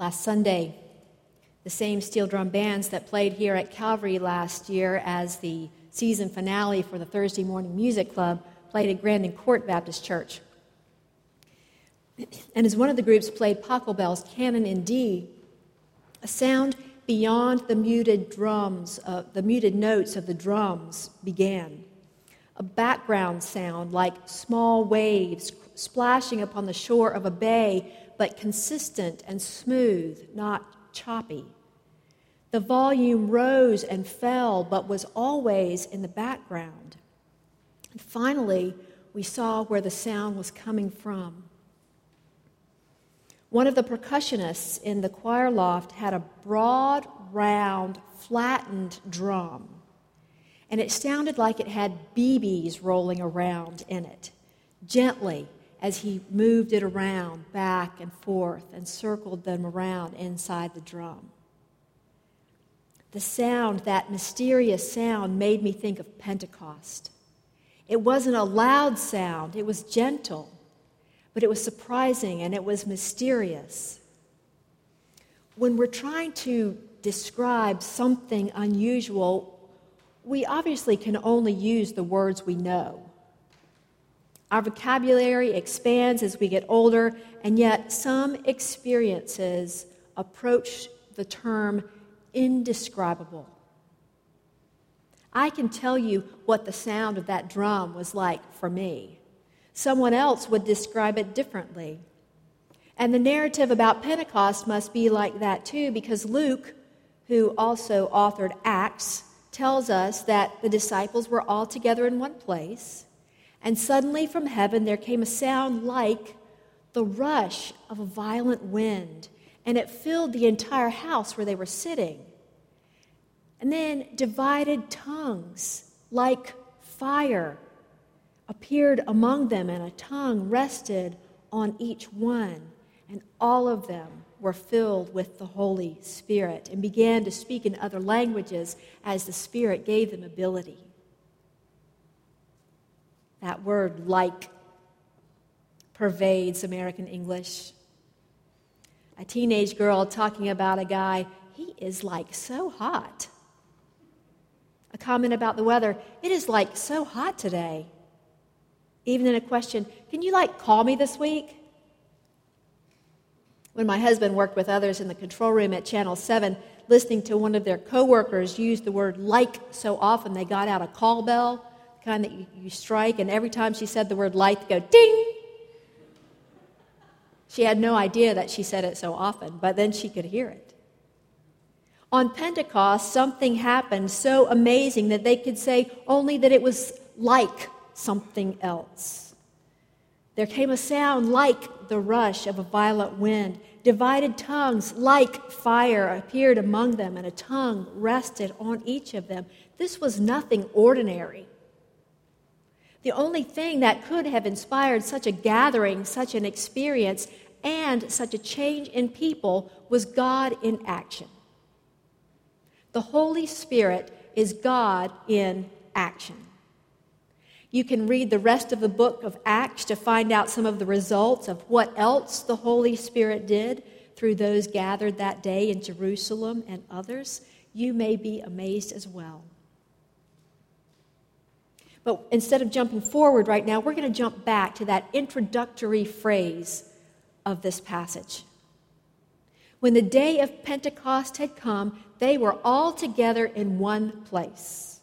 last Sunday. The same steel drum bands that played here at Calvary last year as the season finale for the Thursday Morning Music Club played at Grandin Court Baptist Church. And as one of the groups played Pachelbel's Canon in D, a sound beyond the muted drums, the muted notes of the drums began. A background sound like small waves splashing upon the shore of a bay, but consistent and smooth, not choppy. The volume rose and fell, but was always in the background. And finally, we saw where the sound was coming from. One of the percussionists in the choir loft had a broad, round, flattened drum, and it sounded like it had BBs rolling around in it, gently as he moved it around back and forth and circled them around inside the drum. The sound, that mysterious sound, made me think of Pentecost. It wasn't a loud sound, it was gentle but it was surprising and it was mysterious. When we're trying to describe something unusual, we obviously can only use the words we know. Our vocabulary expands as we get older, and yet some experiences approach the term indescribable. I can tell you what the sound of that drum was like for me. Someone else would describe it differently. And the narrative about Pentecost must be like that too, because Luke, who also authored Acts, tells us that the disciples were all together in one place, and suddenly from heaven there came a sound like the rush of a violent wind, and it filled the entire house where they were sitting. And then divided tongues like fire appeared among them, and a tongue rested on each one. And all of them were filled with the Holy Spirit and began to speak in other languages as the Spirit gave them ability. That word, like, pervades American English. A teenage girl talking about a guy, he is like so hot. A comment about the weather, it is like so hot today even in a question, can you like call me this week? When my husband worked with others in the control room at Channel 7, listening to one of their coworkers use the word like so often, they got out a call bell, kind that you, you strike, and every time she said the word light, go ding. She had no idea that she said it so often, but then she could hear it. On Pentecost, something happened so amazing that they could say only that it was like something else. There came a sound like the rush of a violent wind. Divided tongues like fire appeared among them, and a tongue rested on each of them. This was nothing ordinary. The only thing that could have inspired such a gathering, such an experience, and such a change in people was God in action. The Holy Spirit is God in action. You can read the rest of the book of Acts to find out some of the results of what else the Holy Spirit did through those gathered that day in Jerusalem and others. You may be amazed as well. But instead of jumping forward right now, we're going to jump back to that introductory phrase of this passage. When the day of Pentecost had come, they were all together in one place.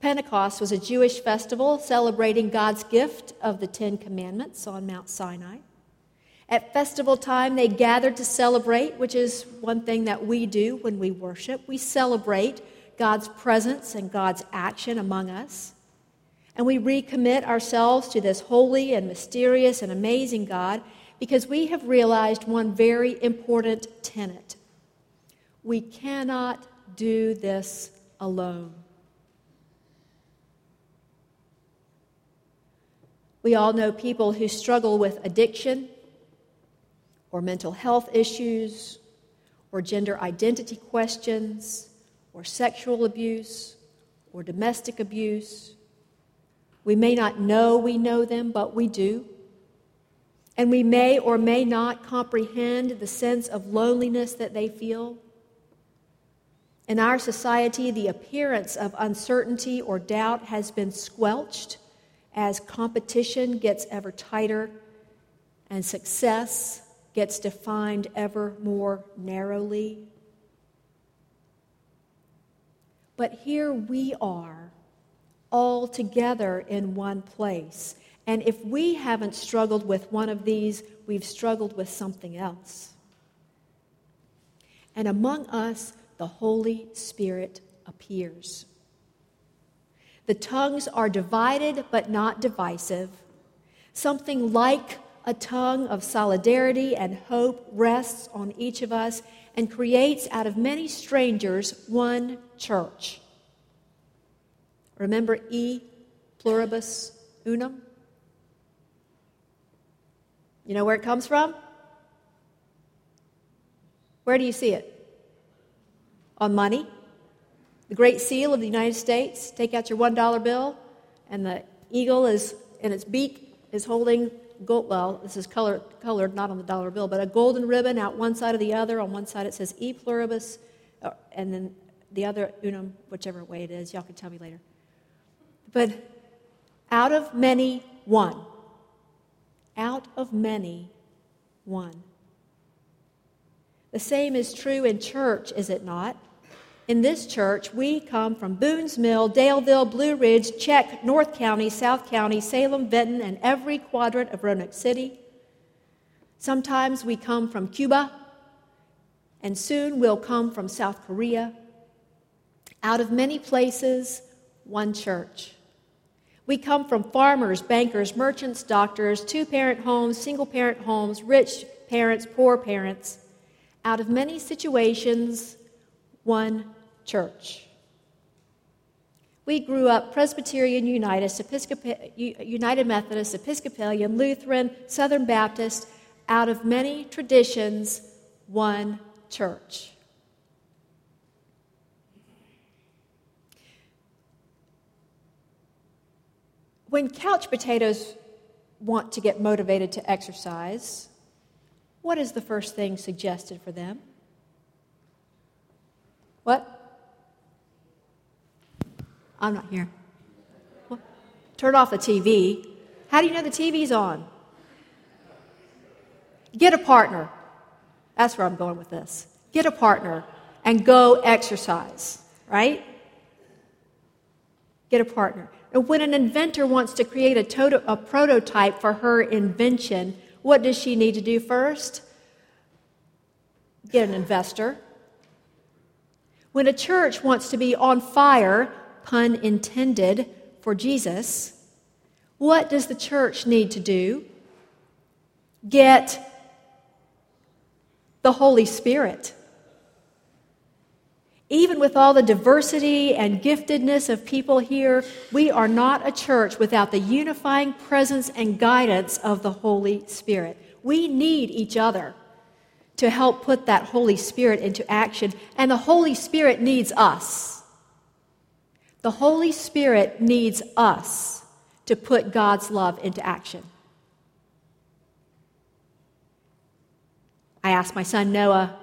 Pentecost was a Jewish festival celebrating God's gift of the Ten Commandments on Mount Sinai. At festival time, they gathered to celebrate, which is one thing that we do when we worship. We celebrate God's presence and God's action among us. And we recommit ourselves to this holy and mysterious and amazing God because we have realized one very important tenet we cannot do this alone. We all know people who struggle with addiction or mental health issues or gender identity questions or sexual abuse or domestic abuse. We may not know we know them, but we do. And we may or may not comprehend the sense of loneliness that they feel. In our society, the appearance of uncertainty or doubt has been squelched as competition gets ever tighter and success gets defined ever more narrowly. But here we are, all together in one place. And if we haven't struggled with one of these, we've struggled with something else. And among us, the Holy Spirit appears. The tongues are divided but not divisive. Something like a tongue of solidarity and hope rests on each of us and creates out of many strangers one church. Remember E pluribus unum? You know where it comes from? Where do you see it? On money? the great seal of the United States. Take out your $1 bill, and the eagle is in its beak is holding gold. Well, this is color, colored not on the dollar bill, but a golden ribbon out one side or the other. On one side it says E pluribus, uh, and then the other unum, whichever way it is. Y'all can tell me later. But out of many, one. Out of many, one. The same is true in church, is it not? In this church, we come from Boone's Mill, Daleville, Blue Ridge, Check, North County, South County, Salem, Vinton, and every quadrant of Roanoke City. Sometimes we come from Cuba, and soon we'll come from South Korea. Out of many places, one church. We come from farmers, bankers, merchants, doctors, two parent homes, single parent homes, rich parents, poor parents. Out of many situations, one church. We grew up Presbyterian United, United Methodist, Episcopalian, Lutheran, Southern Baptist, out of many traditions, one church. When couch potatoes want to get motivated to exercise, what is the first thing suggested for them? What? I'm not here. Well, turn off the TV. How do you know the TV's on? Get a partner. That's where I'm going with this. Get a partner and go exercise, right? Get a partner. And when an inventor wants to create a, toto- a prototype for her invention, what does she need to do first? Get an investor. When a church wants to be on fire pun intended, for Jesus, what does the church need to do? Get the Holy Spirit. Even with all the diversity and giftedness of people here, we are not a church without the unifying presence and guidance of the Holy Spirit. We need each other to help put that Holy Spirit into action, and the Holy Spirit needs us. The Holy Spirit needs us to put God's love into action. I asked my son Noah,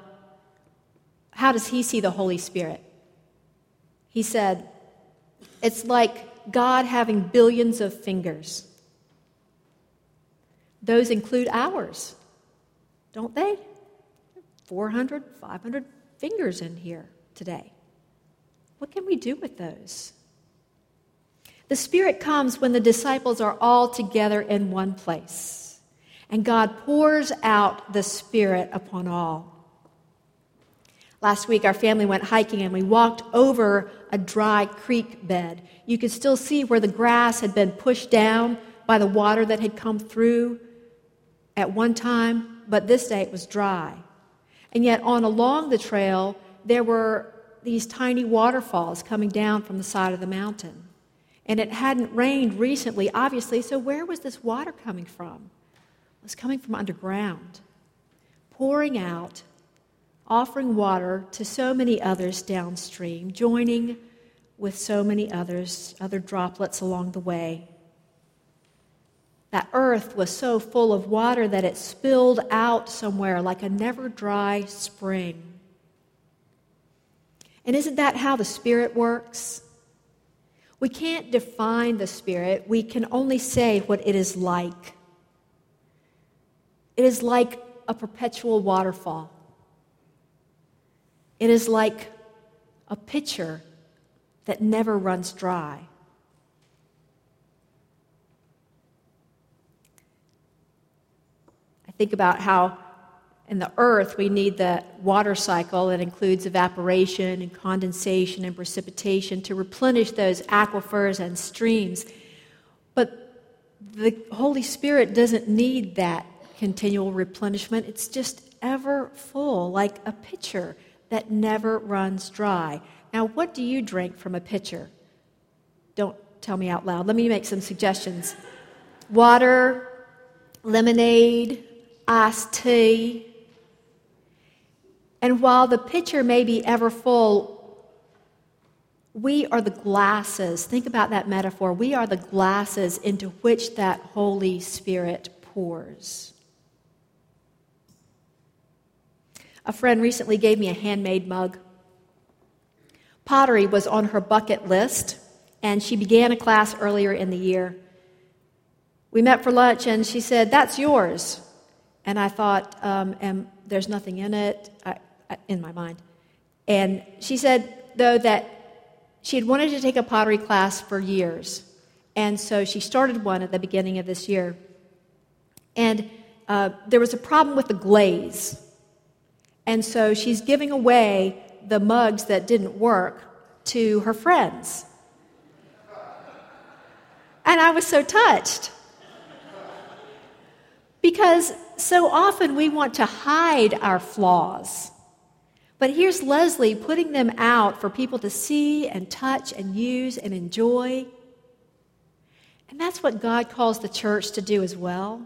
How does he see the Holy Spirit? He said, It's like God having billions of fingers. Those include ours, don't they? 400, 500 fingers in here today. What can we do with those? The Spirit comes when the disciples are all together in one place, and God pours out the Spirit upon all. Last week, our family went hiking and we walked over a dry creek bed. You could still see where the grass had been pushed down by the water that had come through at one time, but this day it was dry. And yet, on along the trail, there were these tiny waterfalls coming down from the side of the mountain. And it hadn't rained recently, obviously, so where was this water coming from? It was coming from underground, pouring out, offering water to so many others downstream, joining with so many others, other droplets along the way. that earth was so full of water that it spilled out somewhere like a never dry spring. And isn't that how the Spirit works? We can't define the Spirit, we can only say what it is like. It is like a perpetual waterfall, it is like a pitcher that never runs dry. I think about how in the earth we need the water cycle that includes evaporation and condensation and precipitation to replenish those aquifers and streams. But the Holy Spirit doesn't need that continual replenishment, it's just ever full, like a pitcher that never runs dry. Now, what do you drink from a pitcher? Don't tell me out loud. Let me make some suggestions water, lemonade, iced tea. And while the pitcher may be ever full, we are the glasses. Think about that metaphor. We are the glasses into which that Holy Spirit pours. A friend recently gave me a handmade mug. Pottery was on her bucket list, and she began a class earlier in the year. We met for lunch, and she said, That's yours. And I thought, um, there's nothing in it, I, in my mind. And she said, though, that she had wanted to take a pottery class for years. And so she started one at the beginning of this year. And uh, there was a problem with the glaze. And so she's giving away the mugs that didn't work to her friends. And I was so touched. Because so often we want to hide our flaws. But here's Leslie putting them out for people to see and touch and use and enjoy. And that's what God calls the church to do as well.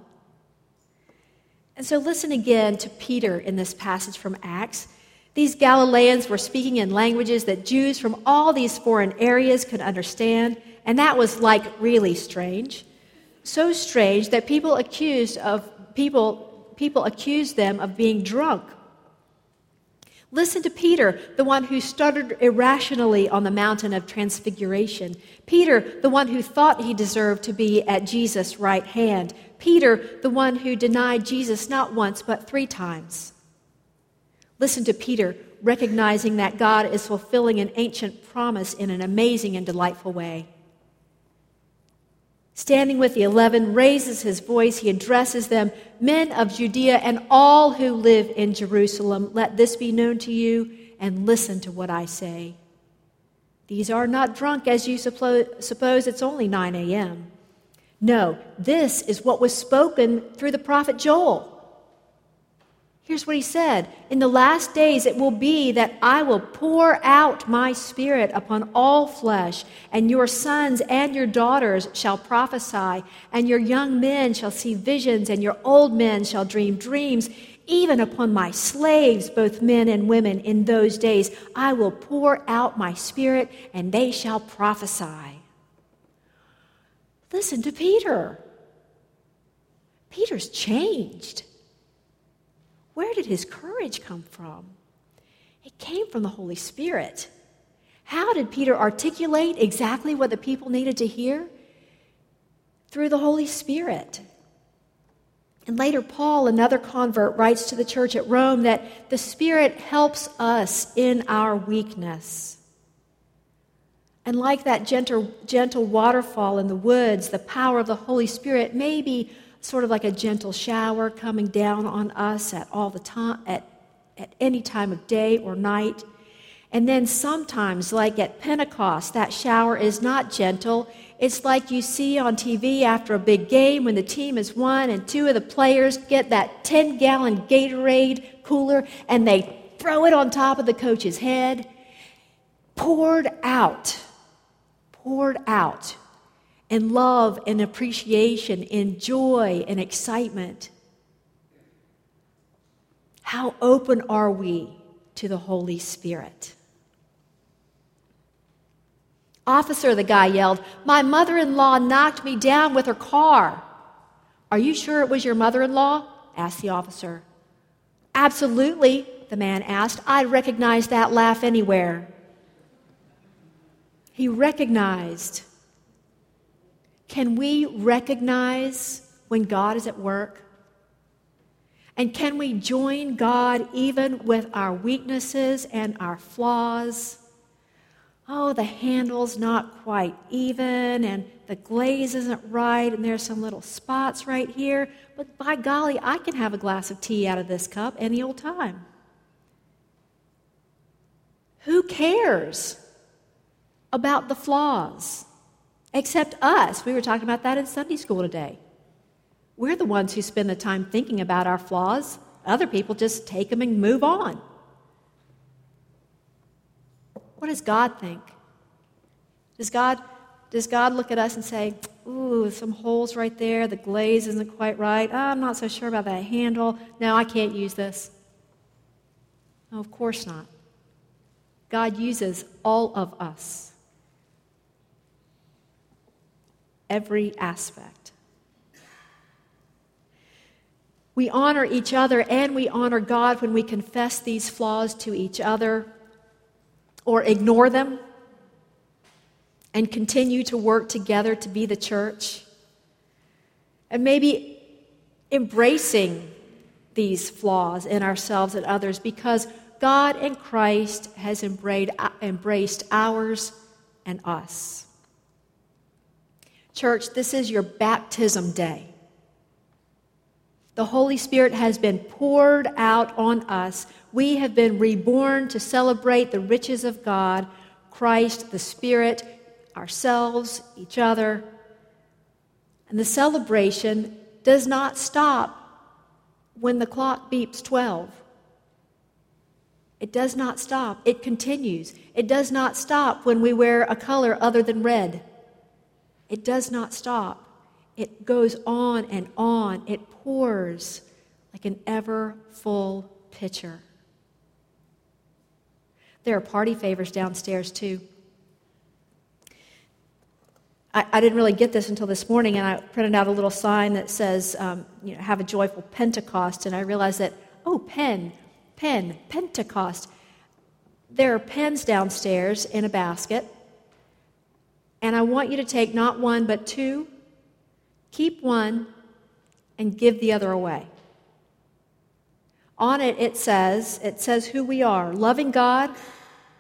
And so listen again to Peter in this passage from Acts. These Galileans were speaking in languages that Jews from all these foreign areas could understand, and that was like really strange. So strange that people accused of people people accused them of being drunk. Listen to Peter, the one who stuttered irrationally on the mountain of transfiguration. Peter, the one who thought he deserved to be at Jesus' right hand. Peter, the one who denied Jesus not once but three times. Listen to Peter, recognizing that God is fulfilling an ancient promise in an amazing and delightful way. Standing with the eleven, raises his voice. He addresses them Men of Judea and all who live in Jerusalem, let this be known to you, and listen to what I say. These are not drunk as you suppose it's only 9 a.m. No, this is what was spoken through the prophet Joel. Here's what he said In the last days it will be that I will pour out my spirit upon all flesh, and your sons and your daughters shall prophesy, and your young men shall see visions, and your old men shall dream dreams. Even upon my slaves, both men and women, in those days I will pour out my spirit, and they shall prophesy. Listen to Peter. Peter's changed. Where did his courage come from? It came from the Holy Spirit. How did Peter articulate exactly what the people needed to hear? Through the Holy Spirit. And later, Paul, another convert, writes to the church at Rome that the Spirit helps us in our weakness. And like that gentle, gentle waterfall in the woods, the power of the Holy Spirit may be sort of like a gentle shower coming down on us at all the time at, at any time of day or night. And then sometimes, like at Pentecost, that shower is not gentle. It's like you see on TV after a big game when the team has won and two of the players get that 10 gallon Gatorade cooler and they throw it on top of the coach's head. Poured out, poured out and love and appreciation and joy and excitement. How open are we to the Holy Spirit? Officer, the guy yelled, my mother in law knocked me down with her car. Are you sure it was your mother in law? asked the officer. Absolutely, the man asked. I'd recognize that laugh anywhere. He recognized. Can we recognize when God is at work? And can we join God even with our weaknesses and our flaws? Oh, the handle's not quite even, and the glaze isn't right, and there's some little spots right here. But by golly, I can have a glass of tea out of this cup any old time. Who cares about the flaws? Except us. We were talking about that in Sunday school today. We're the ones who spend the time thinking about our flaws. Other people just take them and move on. What does God think? Does God, does God look at us and say, Ooh, some holes right there, the glaze isn't quite right. Oh, I'm not so sure about that handle. No, I can't use this. No, of course not. God uses all of us, every aspect. We honor each other and we honor God when we confess these flaws to each other or ignore them and continue to work together to be the church. And maybe embracing these flaws in ourselves and others because God and Christ has embraced ours and us. Church, this is your baptism day. The Holy Spirit has been poured out on us. We have been reborn to celebrate the riches of God, Christ, the Spirit, ourselves, each other. And the celebration does not stop when the clock beeps 12. It does not stop. It continues. It does not stop when we wear a color other than red. It does not stop. It goes on and on. It pours like an ever full pitcher. There are party favors downstairs, too. I, I, didn't really get this until this morning, and I printed out a little sign that says, um, you know, have a joyful Pentecost, and I realized that, oh, pen, pen, Pentecost. There are pens downstairs in a basket, and I want you to take not one, but two. Keep one and give the other away. On it, it says, it says who we are loving God,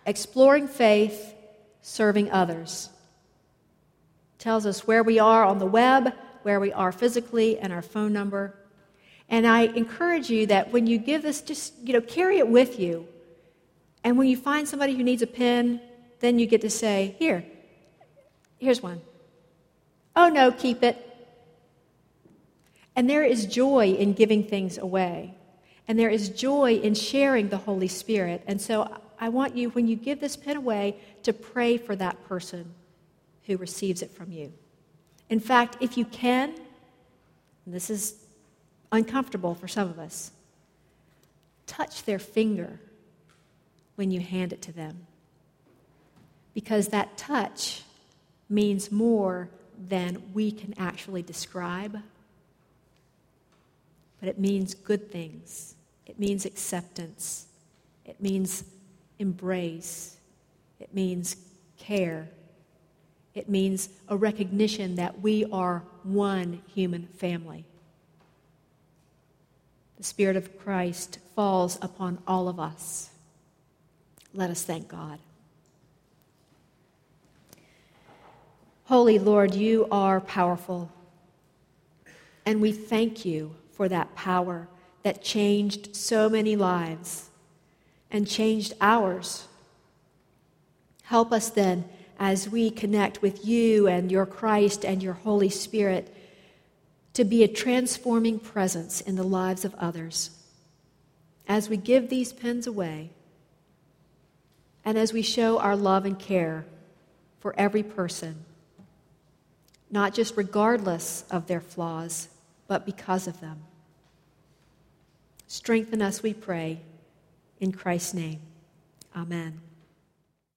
exploring faith, serving others tells us where we are on the web, where we are physically, and our phone number. And I encourage you that when you give this, just you know, carry it with you. And when you find somebody who needs a pen, then you get to say, "Here, here's one." Oh no, keep it. And there is joy in giving things away. And there is joy in sharing the Holy Spirit. And so I want you, when you give this pen away, to pray for that person who receives it from you. In fact, if you can, this is uncomfortable for some of us, touch their finger when you hand it to them. Because that touch means more than we can actually describe, but it means good things. It means acceptance. It means embrace. It means care. It means a recognition that we are one human family. The Spirit of Christ falls upon all of us. Let us thank God. Holy Lord, you are powerful. And we thank you for that power that changed so many lives and changed ours. Help us then as we connect with you and your Christ and your Holy Spirit to be a transforming presence in the lives of others. As we give these pens away, and as we show our love and care for every person, not just regardless of their flaws, but because of them. Strengthen us, we pray, in Christ's name. Amen.